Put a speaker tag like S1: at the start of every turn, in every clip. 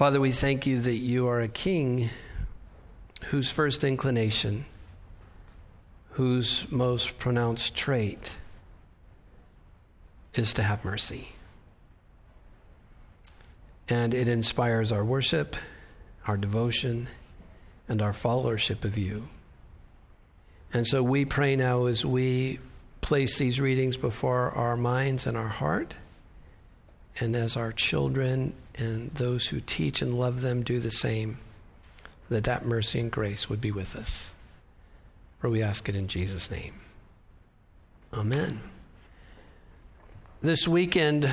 S1: Father, we thank you that you are a king whose first inclination, whose most pronounced trait is to have mercy. And it inspires our worship, our devotion, and our followership of you. And so we pray now as we place these readings before our minds and our heart, and as our children and those who teach and love them do the same, that that mercy and grace would be with us. For we ask it in Jesus' name. Amen. This weekend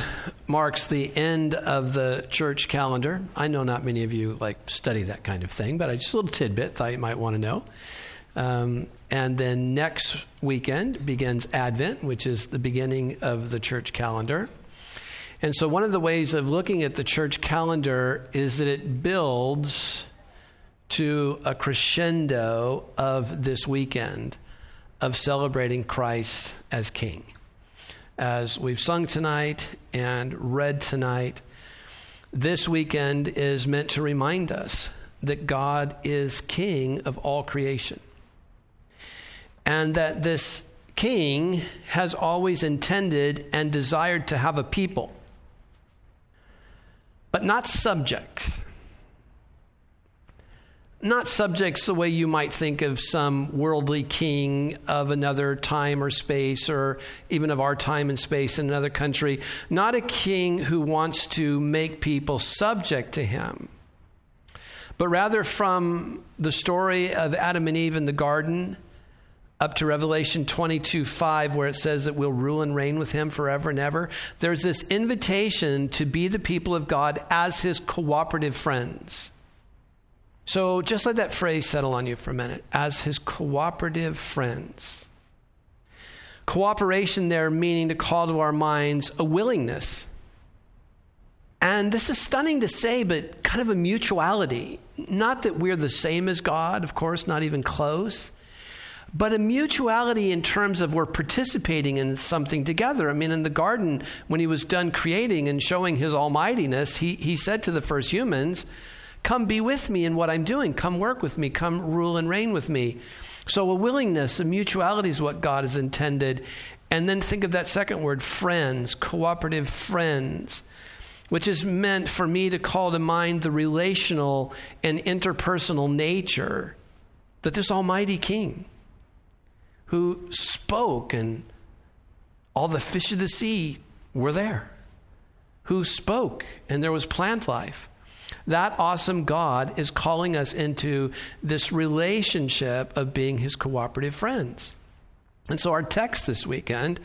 S1: marks the end of the church calendar. I know not many of you like study that kind of thing, but I just a little tidbit thought you might want to know. Um, and then next weekend begins Advent, which is the beginning of the church calendar. And so, one of the ways of looking at the church calendar is that it builds to a crescendo of this weekend of celebrating Christ as King as we've sung tonight and read tonight, this weekend is meant to remind us that God is King of all creation. And that this King has always intended and desired to have a people, but not subjects not subjects the way you might think of some worldly king of another time or space, or even of our time and space in another country. Not a king who wants to make people subject to him, but rather from the story of Adam and Eve in the garden up to Revelation 22 5, where it says that we'll rule and reign with him forever and ever. There's this invitation to be the people of God as his cooperative friends. So just let that phrase settle on you for a minute as his cooperative friends. Cooperation there meaning to call to our minds a willingness. And this is stunning to say, but kind of a mutuality. Not that we're the same as God, of course, not even close, but a mutuality in terms of we're participating in something together. I mean, in the garden, when he was done creating and showing his almightiness, he, he said to the first humans, Come be with me in what I'm doing. Come work with me. Come rule and reign with me. So, a willingness, a mutuality is what God has intended. And then think of that second word, friends, cooperative friends, which is meant for me to call to mind the relational and interpersonal nature that this Almighty King who spoke and all the fish of the sea were there, who spoke and there was plant life that awesome God is calling us into this relationship of being his cooperative friends. And so our text this weekend,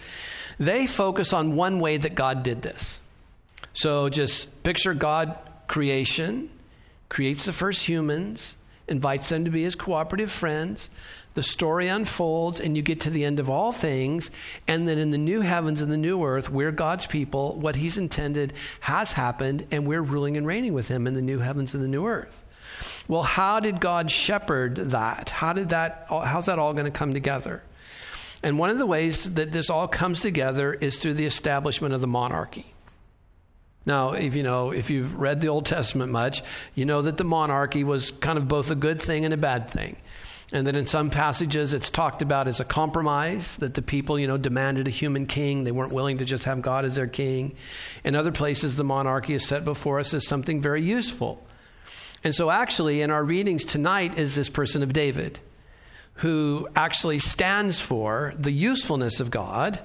S1: they focus on one way that God did this. So just picture God creation, creates the first humans, invites them to be his cooperative friends the story unfolds and you get to the end of all things and then in the new heavens and the new earth we're god's people what he's intended has happened and we're ruling and reigning with him in the new heavens and the new earth. Well how did god shepherd that? How did that how's that all going to come together? And one of the ways that this all comes together is through the establishment of the monarchy. Now, if you know, if you've read the Old Testament much, you know that the monarchy was kind of both a good thing and a bad thing. And that in some passages it's talked about as a compromise, that the people, you know, demanded a human king. They weren't willing to just have God as their king. In other places, the monarchy is set before us as something very useful. And so, actually, in our readings tonight is this person of David, who actually stands for the usefulness of God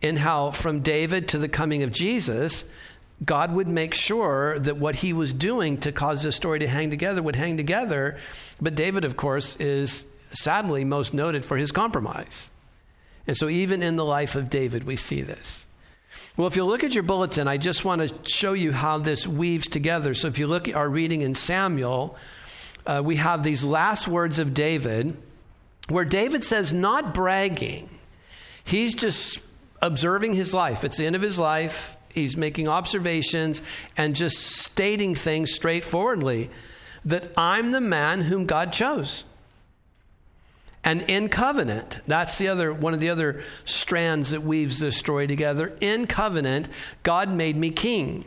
S1: in how, from David to the coming of Jesus, God would make sure that what he was doing to cause this story to hang together would hang together. But David, of course, is sadly most noted for his compromise. And so, even in the life of David, we see this. Well, if you look at your bulletin, I just want to show you how this weaves together. So, if you look at our reading in Samuel, uh, we have these last words of David where David says, not bragging, he's just observing his life. It's the end of his life he's making observations and just stating things straightforwardly that I'm the man whom God chose. And in covenant, that's the other one of the other strands that weaves this story together. In covenant, God made me king.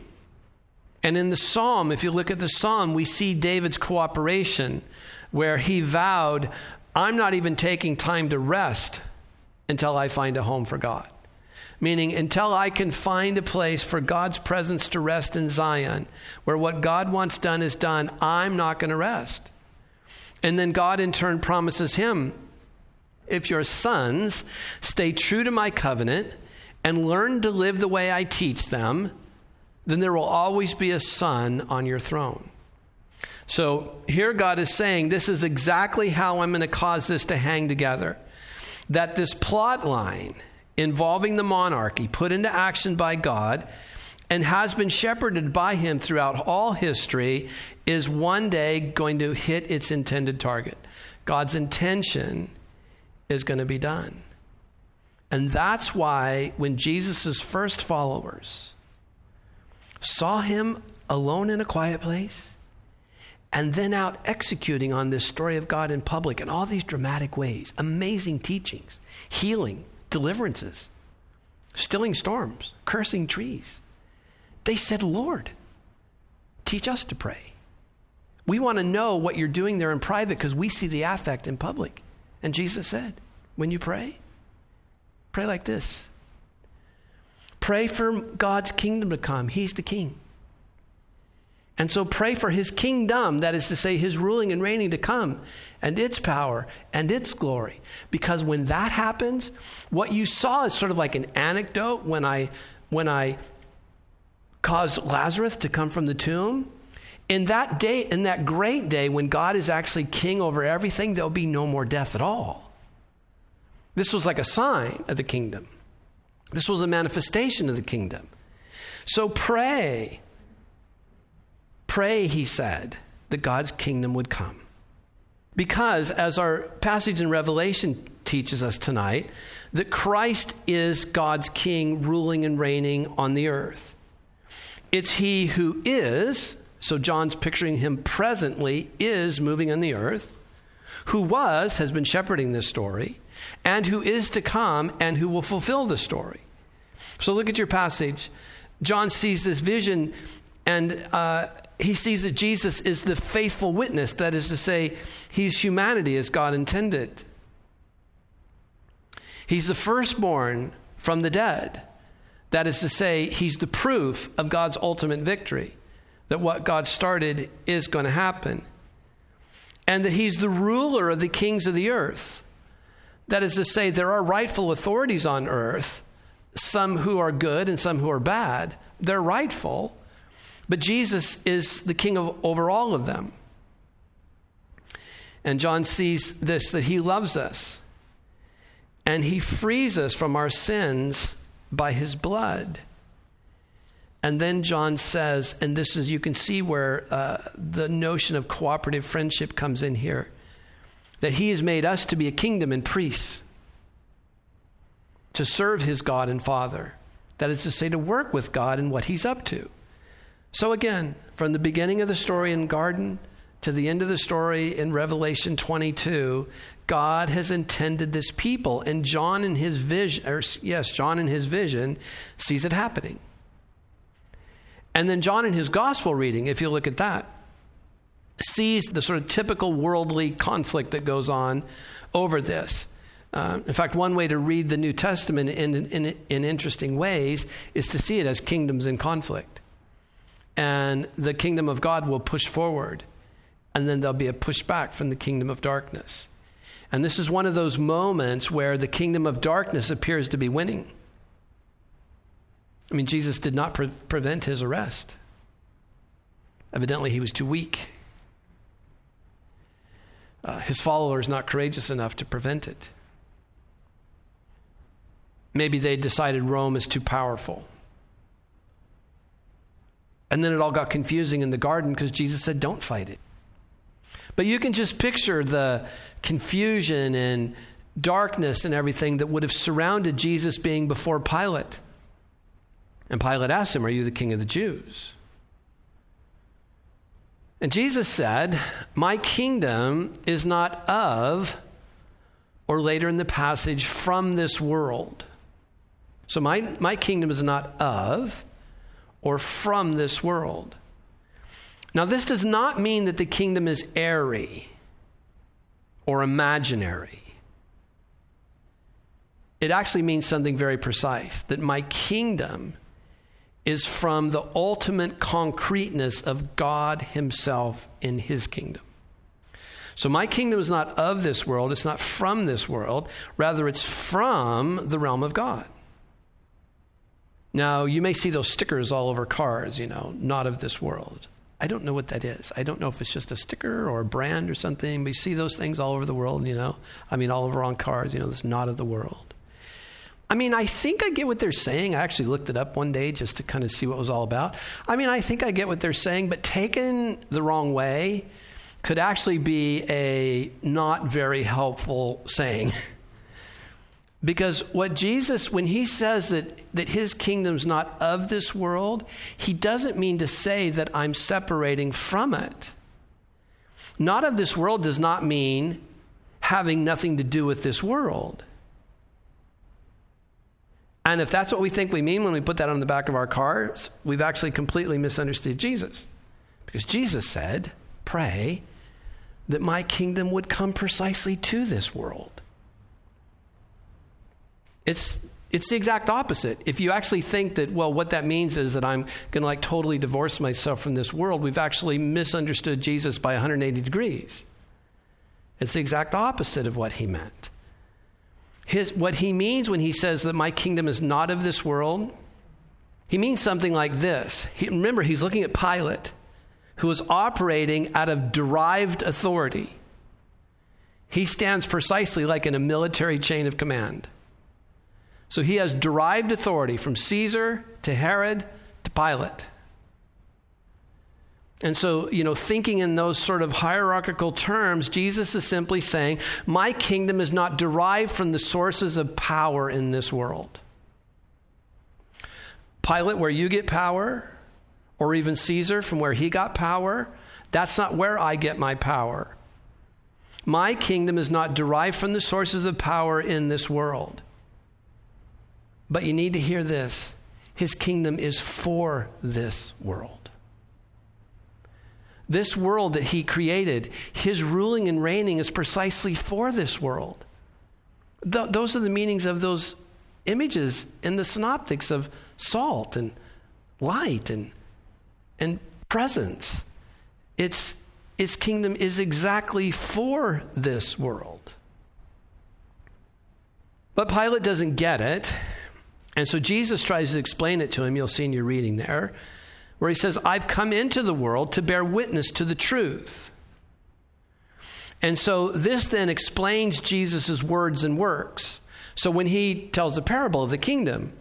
S1: And in the psalm, if you look at the psalm, we see David's cooperation where he vowed, I'm not even taking time to rest until I find a home for God. Meaning, until I can find a place for God's presence to rest in Zion, where what God wants done is done, I'm not going to rest. And then God, in turn, promises him if your sons stay true to my covenant and learn to live the way I teach them, then there will always be a son on your throne. So here God is saying, This is exactly how I'm going to cause this to hang together. That this plot line involving the monarchy, put into action by God, and has been shepherded by Him throughout all history, is one day going to hit its intended target. God's intention is going to be done. And that's why when Jesus' first followers saw him alone in a quiet place and then out executing on this story of God in public in all these dramatic ways, amazing teachings, healing, deliverances, stilling storms, cursing trees, they said, Lord, teach us to pray. We want to know what you're doing there in private because we see the affect in public. And Jesus said, when you pray, pray like this Pray for God's kingdom to come. He's the king. And so pray for his kingdom, that is to say, his ruling and reigning to come, and its power and its glory. Because when that happens, what you saw is sort of like an anecdote when I when I caused Lazarus to come from the tomb. In that day, in that great day when God is actually king over everything, there'll be no more death at all. This was like a sign of the kingdom. This was a manifestation of the kingdom. So pray. Pray, he said, that God's kingdom would come. Because, as our passage in Revelation teaches us tonight, that Christ is God's king ruling and reigning on the earth. It's he who is, so John's picturing him presently, is moving on the earth, who was, has been shepherding this story, and who is to come and who will fulfill the story. So look at your passage. John sees this vision and uh, he sees that Jesus is the faithful witness, that is to say, he's humanity as God intended. He's the firstborn from the dead. That is to say, he's the proof of God's ultimate victory, that what God started is going to happen. And that he's the ruler of the kings of the earth. That is to say, there are rightful authorities on earth, some who are good and some who are bad. They're rightful, but Jesus is the king of, over all of them. And John sees this that he loves us and he frees us from our sins by his blood. And then John says, and this is, you can see where uh, the notion of cooperative friendship comes in here that he has made us to be a kingdom and priests, to serve his God and Father. That is to say, to work with God and what he's up to. So, again, from the beginning of the story in garden to the end of the story in Revelation 22, God has intended this people, and John in his vision, or yes, John in his vision sees it happening. And then John in his gospel reading, if you look at that, sees the sort of typical worldly conflict that goes on over this. Uh, in fact, one way to read the New Testament in, in, in interesting ways is to see it as kingdoms in conflict. And the kingdom of God will push forward, and then there'll be a pushback from the kingdom of darkness. And this is one of those moments where the kingdom of darkness appears to be winning. I mean, Jesus did not pre- prevent his arrest. Evidently, he was too weak. Uh, his followers not courageous enough to prevent it. Maybe they decided Rome is too powerful. And then it all got confusing in the garden because Jesus said, don't fight it. But you can just picture the confusion and darkness and everything that would have surrounded Jesus being before Pilate. And Pilate asked him, Are you the king of the Jews? And Jesus said, My kingdom is not of, or later in the passage, from this world. So my, my kingdom is not of or from this world. Now, this does not mean that the kingdom is airy or imaginary. It actually means something very precise that my kingdom is from the ultimate concreteness of God Himself in His kingdom. So, my kingdom is not of this world, it's not from this world, rather, it's from the realm of God. Now, you may see those stickers all over cars, you know, not of this world. I don't know what that is. I don't know if it's just a sticker or a brand or something, We see those things all over the world, you know. I mean, all over on cars, you know, this not of the world. I mean, I think I get what they're saying. I actually looked it up one day just to kind of see what it was all about. I mean, I think I get what they're saying, but taken the wrong way could actually be a not very helpful saying. Because what Jesus, when he says that, that his kingdom's not of this world, he doesn't mean to say that I'm separating from it. Not of this world does not mean having nothing to do with this world. And if that's what we think we mean when we put that on the back of our cars, we've actually completely misunderstood Jesus. Because Jesus said, Pray that my kingdom would come precisely to this world. It's it's the exact opposite. If you actually think that, well, what that means is that I'm going to like totally divorce myself from this world, we've actually misunderstood Jesus by 180 degrees. It's the exact opposite of what he meant. His, what he means when he says that my kingdom is not of this world, he means something like this. He, remember, he's looking at Pilate, who is operating out of derived authority. He stands precisely like in a military chain of command. So he has derived authority from Caesar to Herod to Pilate. And so, you know, thinking in those sort of hierarchical terms, Jesus is simply saying, My kingdom is not derived from the sources of power in this world. Pilate, where you get power, or even Caesar, from where he got power, that's not where I get my power. My kingdom is not derived from the sources of power in this world. But you need to hear this His kingdom is for this world. This world that He created, His ruling and reigning is precisely for this world. Th- those are the meanings of those images in the synoptics of salt and light and, and presence. It's, its kingdom is exactly for this world. But Pilate doesn't get it. And so Jesus tries to explain it to him. You'll see in your reading there, where he says, I've come into the world to bear witness to the truth. And so this then explains Jesus' words and works. So when he tells the parable of the kingdom,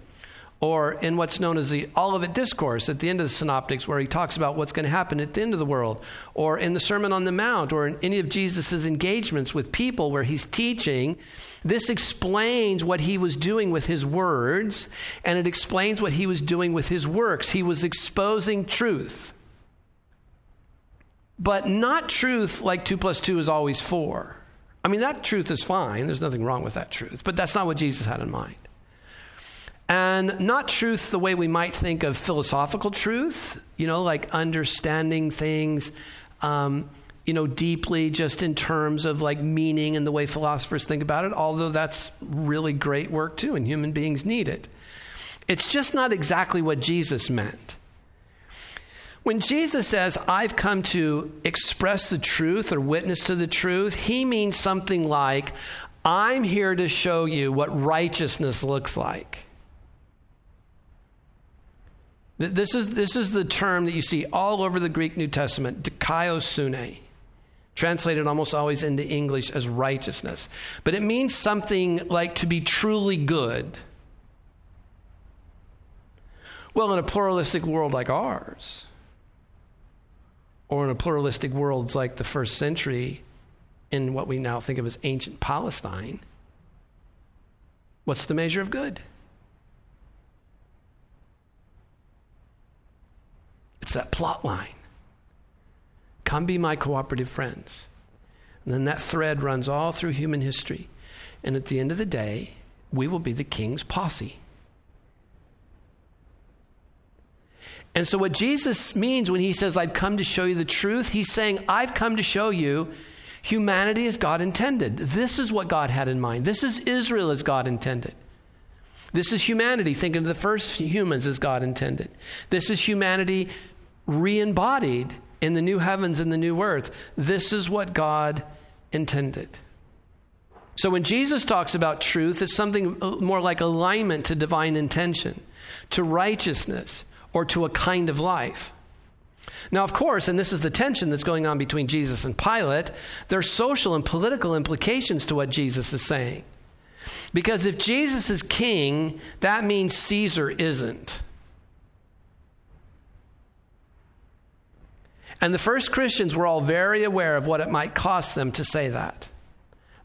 S1: or in what's known as the Olivet Discourse at the end of the Synoptics, where he talks about what's going to happen at the end of the world, or in the Sermon on the Mount, or in any of Jesus' engagements with people where he's teaching. This explains what he was doing with his words, and it explains what he was doing with his works. He was exposing truth. But not truth like 2 plus 2 is always 4. I mean, that truth is fine. There's nothing wrong with that truth. But that's not what Jesus had in mind. And not truth the way we might think of philosophical truth, you know, like understanding things, um, you know, deeply just in terms of like meaning and the way philosophers think about it, although that's really great work too, and human beings need it. It's just not exactly what Jesus meant. When Jesus says, I've come to express the truth or witness to the truth, he means something like, I'm here to show you what righteousness looks like. This is, this is the term that you see all over the Greek New Testament, dikaiosune, translated almost always into English as righteousness. But it means something like to be truly good. Well, in a pluralistic world like ours, or in a pluralistic world like the first century in what we now think of as ancient Palestine, what's the measure of good? It's that plot line. Come be my cooperative friends. And then that thread runs all through human history. And at the end of the day, we will be the king's posse. And so, what Jesus means when he says, I've come to show you the truth, he's saying, I've come to show you humanity as God intended. This is what God had in mind. This is Israel as God intended. This is humanity thinking of the first humans as God intended. This is humanity re embodied in the new heavens and the new earth. This is what God intended. So when Jesus talks about truth, it's something more like alignment to divine intention, to righteousness, or to a kind of life. Now, of course, and this is the tension that's going on between Jesus and Pilate, there's social and political implications to what Jesus is saying. Because if Jesus is king, that means Caesar isn't. And the first Christians were all very aware of what it might cost them to say that.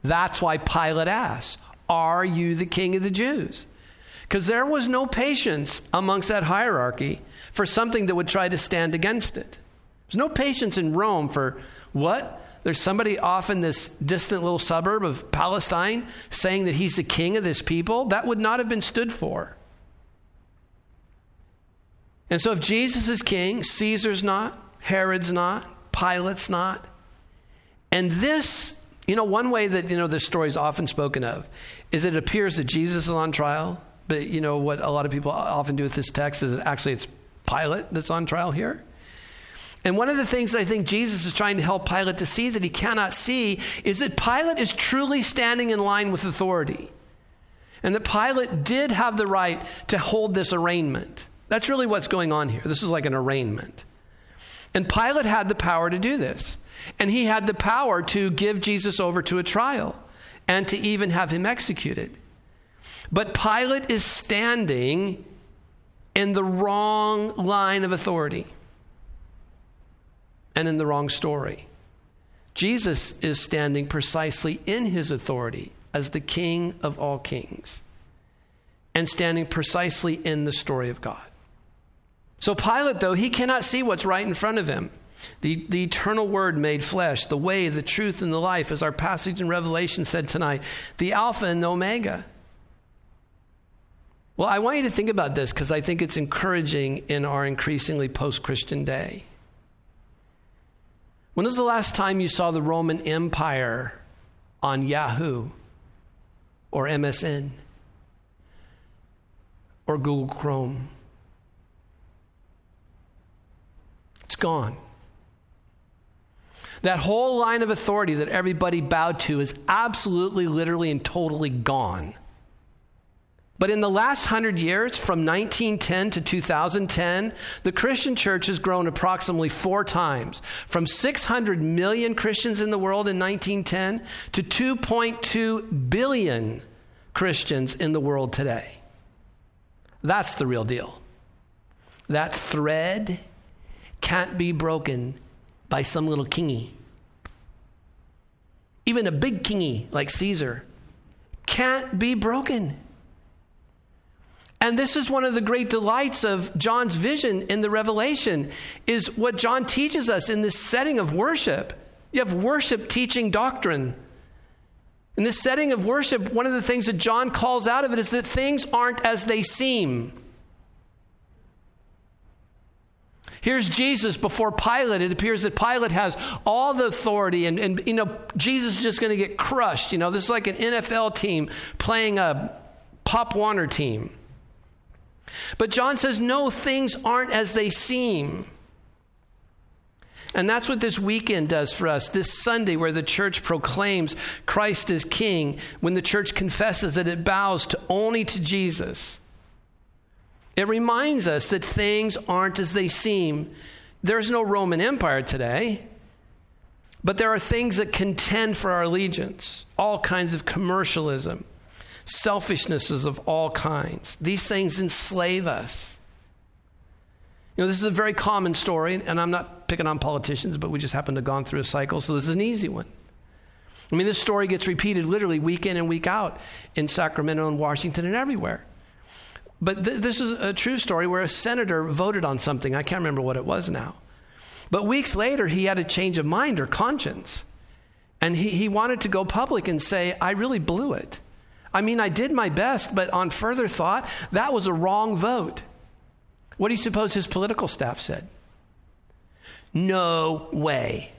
S1: That's why Pilate asked, Are you the king of the Jews? Because there was no patience amongst that hierarchy for something that would try to stand against it. There's no patience in Rome for what? There's somebody off in this distant little suburb of Palestine saying that he's the king of this people. That would not have been stood for. And so if Jesus is king, Caesar's not, Herod's not, Pilate's not. And this, you know, one way that, you know, this story is often spoken of is it appears that Jesus is on trial but you know what a lot of people often do with this text is actually it's Pilate that's on trial here. And one of the things that I think Jesus is trying to help Pilate to see that he cannot see is that Pilate is truly standing in line with authority. And that Pilate did have the right to hold this arraignment. That's really what's going on here. This is like an arraignment. And Pilate had the power to do this. And he had the power to give Jesus over to a trial and to even have him executed. But Pilate is standing in the wrong line of authority and in the wrong story. Jesus is standing precisely in his authority as the King of all kings and standing precisely in the story of God. So, Pilate, though, he cannot see what's right in front of him. The, the eternal word made flesh, the way, the truth, and the life, as our passage in Revelation said tonight, the Alpha and the Omega. Well, I want you to think about this because I think it's encouraging in our increasingly post Christian day. When was the last time you saw the Roman Empire on Yahoo or MSN or Google Chrome? It's gone. That whole line of authority that everybody bowed to is absolutely, literally, and totally gone. But in the last hundred years, from 1910 to 2010, the Christian church has grown approximately four times from 600 million Christians in the world in 1910 to 2.2 billion Christians in the world today. That's the real deal. That thread can't be broken by some little kingy. Even a big kingy like Caesar can't be broken. And this is one of the great delights of John's vision in the Revelation is what John teaches us in this setting of worship. You have worship teaching doctrine. In this setting of worship, one of the things that John calls out of it is that things aren't as they seem. Here's Jesus before Pilate. It appears that Pilate has all the authority, and, and you know, Jesus is just going to get crushed. You know, this is like an NFL team playing a Pop Warner team. But John says, no, things aren't as they seem. And that's what this weekend does for us. This Sunday, where the church proclaims Christ as King, when the church confesses that it bows to only to Jesus, it reminds us that things aren't as they seem. There's no Roman Empire today, but there are things that contend for our allegiance, all kinds of commercialism, selfishnesses of all kinds. These things enslave us. You know, this is a very common story, and I'm not picking on politicians, but we just happen to have gone through a cycle, so this is an easy one. I mean, this story gets repeated literally week in and week out in Sacramento and Washington and everywhere. But th- this is a true story where a senator voted on something. I can't remember what it was now. But weeks later, he had a change of mind or conscience. And he, he wanted to go public and say, I really blew it. I mean, I did my best, but on further thought, that was a wrong vote. What do you suppose his political staff said? No way.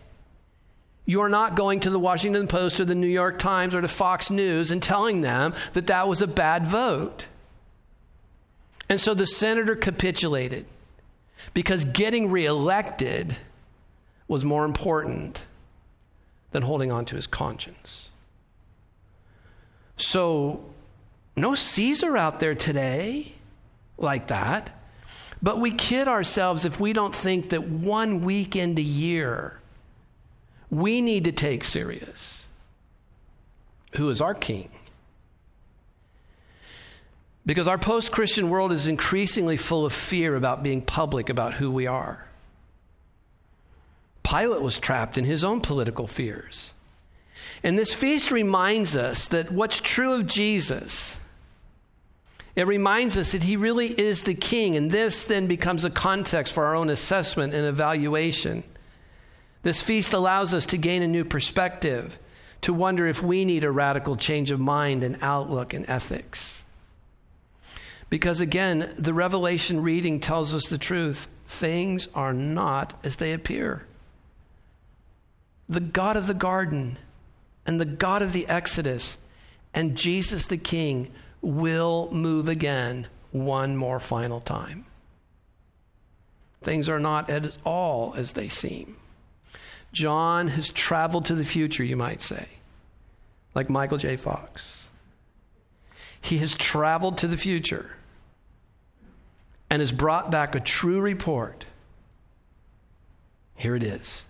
S1: You're not going to the Washington Post or the New York Times or to Fox News and telling them that that was a bad vote. And so the senator capitulated because getting reelected was more important than holding on to his conscience. So, no Caesar out there today like that. But we kid ourselves if we don't think that one weekend a year we need to take serious who is our king. Because our post Christian world is increasingly full of fear about being public about who we are. Pilate was trapped in his own political fears. And this feast reminds us that what's true of Jesus, it reminds us that he really is the king. And this then becomes a context for our own assessment and evaluation. This feast allows us to gain a new perspective, to wonder if we need a radical change of mind and outlook and ethics. Because again, the Revelation reading tells us the truth. Things are not as they appear. The God of the garden and the God of the Exodus and Jesus the King will move again one more final time. Things are not at all as they seem. John has traveled to the future, you might say, like Michael J. Fox. He has traveled to the future and has brought back a true report. Here it is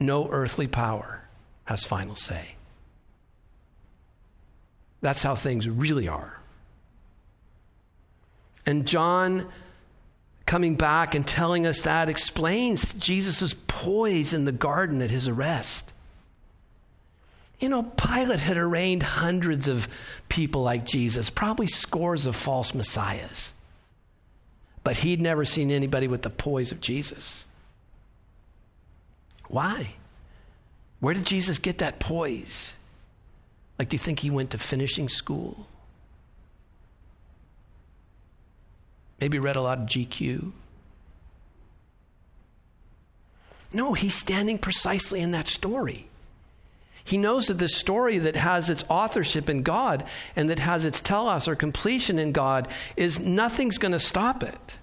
S1: no earthly power has final say. That's how things really are. And John coming back and telling us that explains Jesus' poise in the garden at his arrest. You know, Pilate had arraigned hundreds of people like Jesus, probably scores of false messiahs. But he'd never seen anybody with the poise of Jesus. Why? Where did Jesus get that poise? Like, do you think he went to finishing school? Maybe read a lot of GQ. No, he's standing precisely in that story. He knows that this story that has its authorship in God and that has its telos or completion in God is nothing's going to stop it.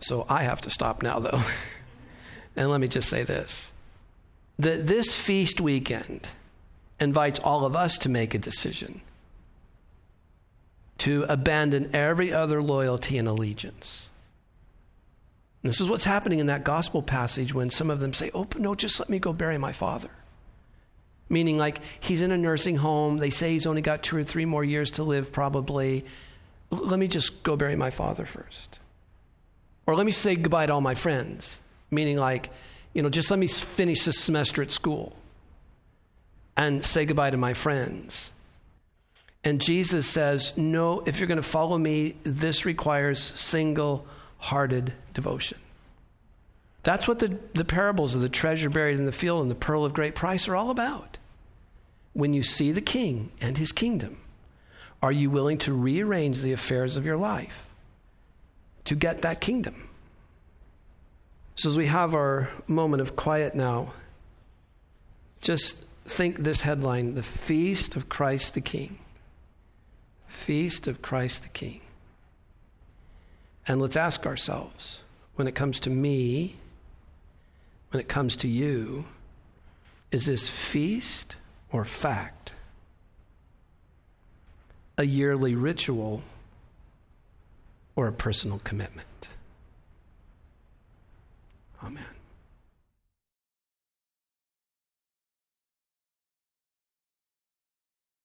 S1: So I have to stop now, though. and let me just say this that this feast weekend invites all of us to make a decision to abandon every other loyalty and allegiance. This is what's happening in that gospel passage when some of them say, Oh, no, just let me go bury my father. Meaning, like, he's in a nursing home. They say he's only got two or three more years to live, probably. Let me just go bury my father first. Or let me say goodbye to all my friends. Meaning, like, you know, just let me finish this semester at school and say goodbye to my friends. And Jesus says, No, if you're going to follow me, this requires single hearted devotion. That's what the, the parables of the treasure buried in the field and the pearl of great price are all about. When you see the king and his kingdom, are you willing to rearrange the affairs of your life to get that kingdom? So, as we have our moment of quiet now, just think this headline The Feast of Christ the King. Feast of Christ the King. And let's ask ourselves when it comes to me, when it comes to you, is this feast or fact? A yearly ritual or a personal commitment? Amen.